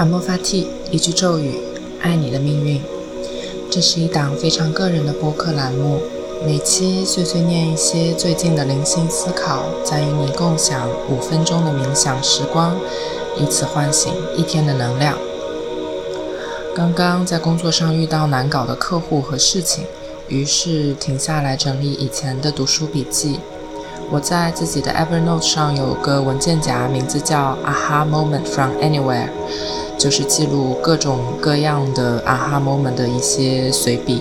阿莫法蒂，一句咒语，爱你的命运。这是一档非常个人的播客栏目，每期碎碎念一些最近的灵性思考，再与你共享五分钟的冥想时光，以此唤醒一天的能量。刚刚在工作上遇到难搞的客户和事情，于是停下来整理以前的读书笔记。我在自己的 Evernote 上有个文件夹，名字叫 Aha Moment from Anywhere，就是记录各种各样的 Aha Moment 的一些随笔。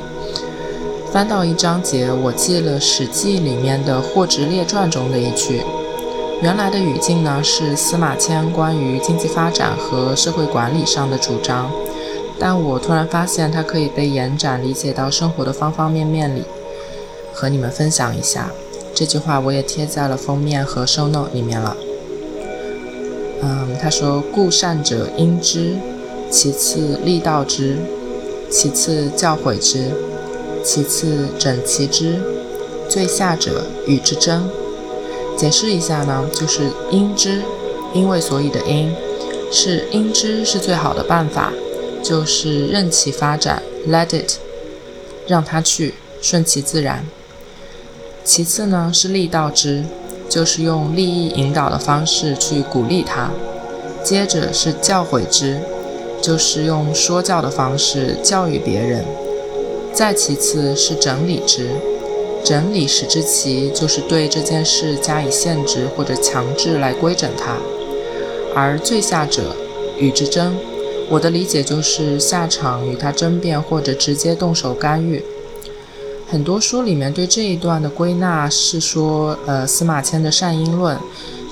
翻到一章节，我记了《史记》里面的《霍职列传》中的一句。原来的语境呢是司马迁关于经济发展和社会管理上的主张，但我突然发现它可以被延展理解到生活的方方面面里，和你们分享一下。这句话我也贴在了封面和 show note 里面了。嗯，他说：“故善者因之，其次立道之，其次教诲之，其次整齐之，最下者与之争。”解释一下呢，就是因之，因为所以的因，是因之是最好的办法，就是任其发展，let it，让它去，顺其自然。其次呢是利道之，就是用利益引导的方式去鼓励他；接着是教诲之，就是用说教的方式教育别人；再其次是整理之，整理使之其就是对这件事加以限制或者强制来规整它；而最下者与之争，我的理解就是下场与他争辩或者直接动手干预。很多书里面对这一段的归纳是说，呃，司马迁的善因论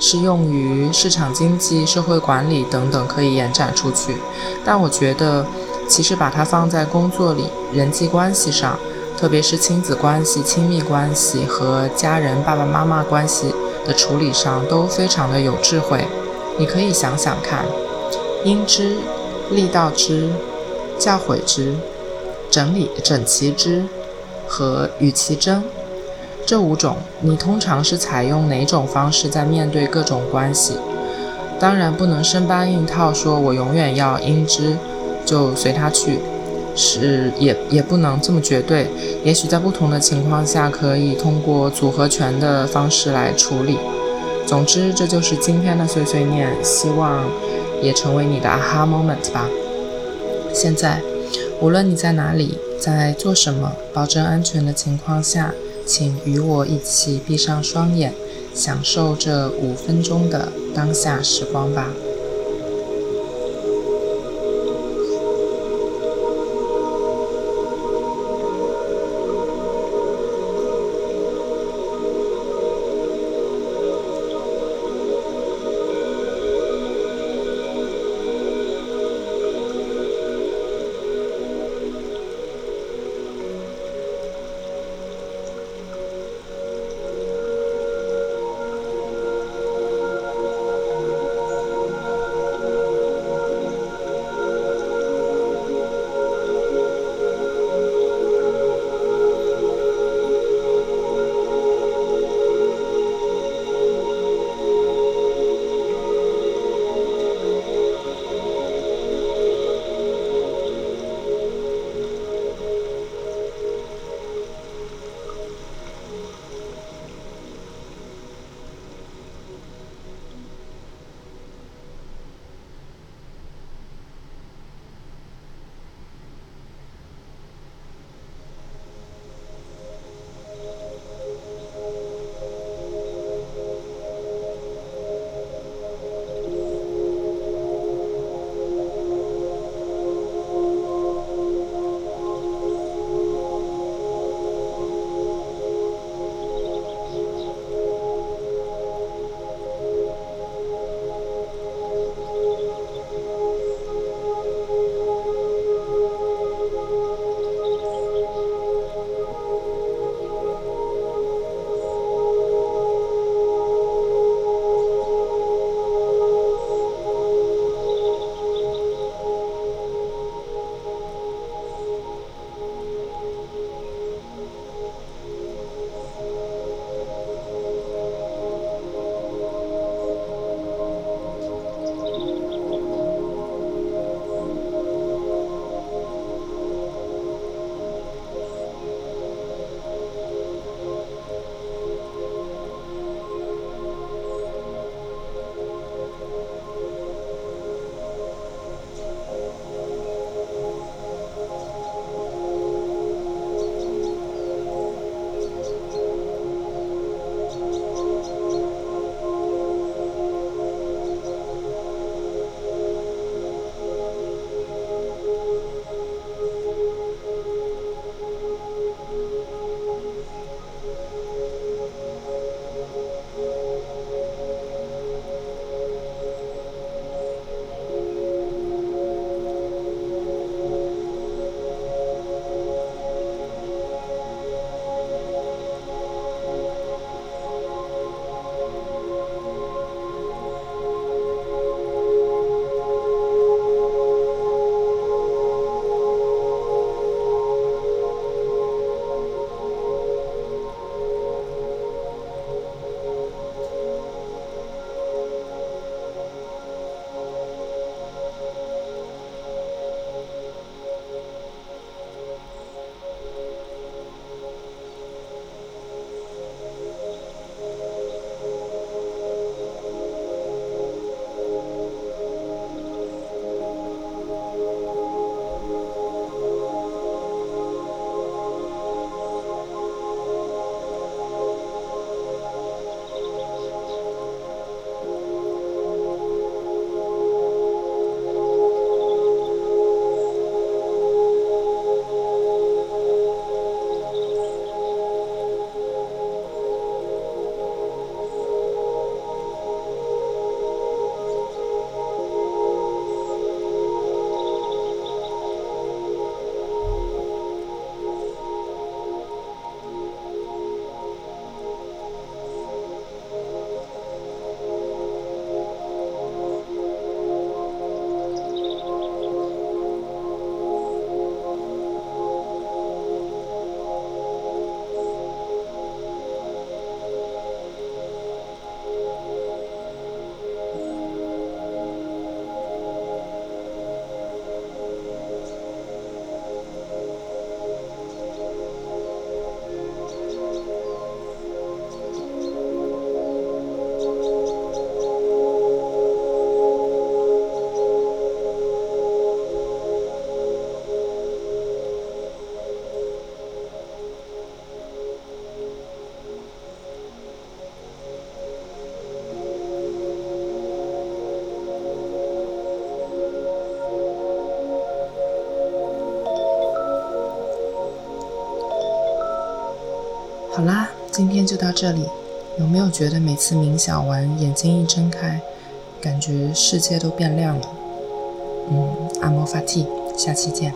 是用于市场经济、社会管理等等，可以延展出去。但我觉得，其实把它放在工作里、人际关系上，特别是亲子关系、亲密关系和家人、爸爸妈妈关系的处理上，都非常的有智慧。你可以想想看：因之、利道之、教诲之、整理整齐之。和与其争，这五种，你通常是采用哪种方式在面对各种关系？当然不能生搬硬套，说我永远要应之，就随他去，是也也不能这么绝对。也许在不同的情况下，可以通过组合拳的方式来处理。总之，这就是今天的碎碎念，希望也成为你的 aha moment 吧。现在，无论你在哪里。在做什么？保证安全的情况下，请与我一起闭上双眼，享受这五分钟的当下时光吧。好啦，今天就到这里。有没有觉得每次冥想完，眼睛一睁开，感觉世界都变亮了？嗯，阿摩法蒂，下期见。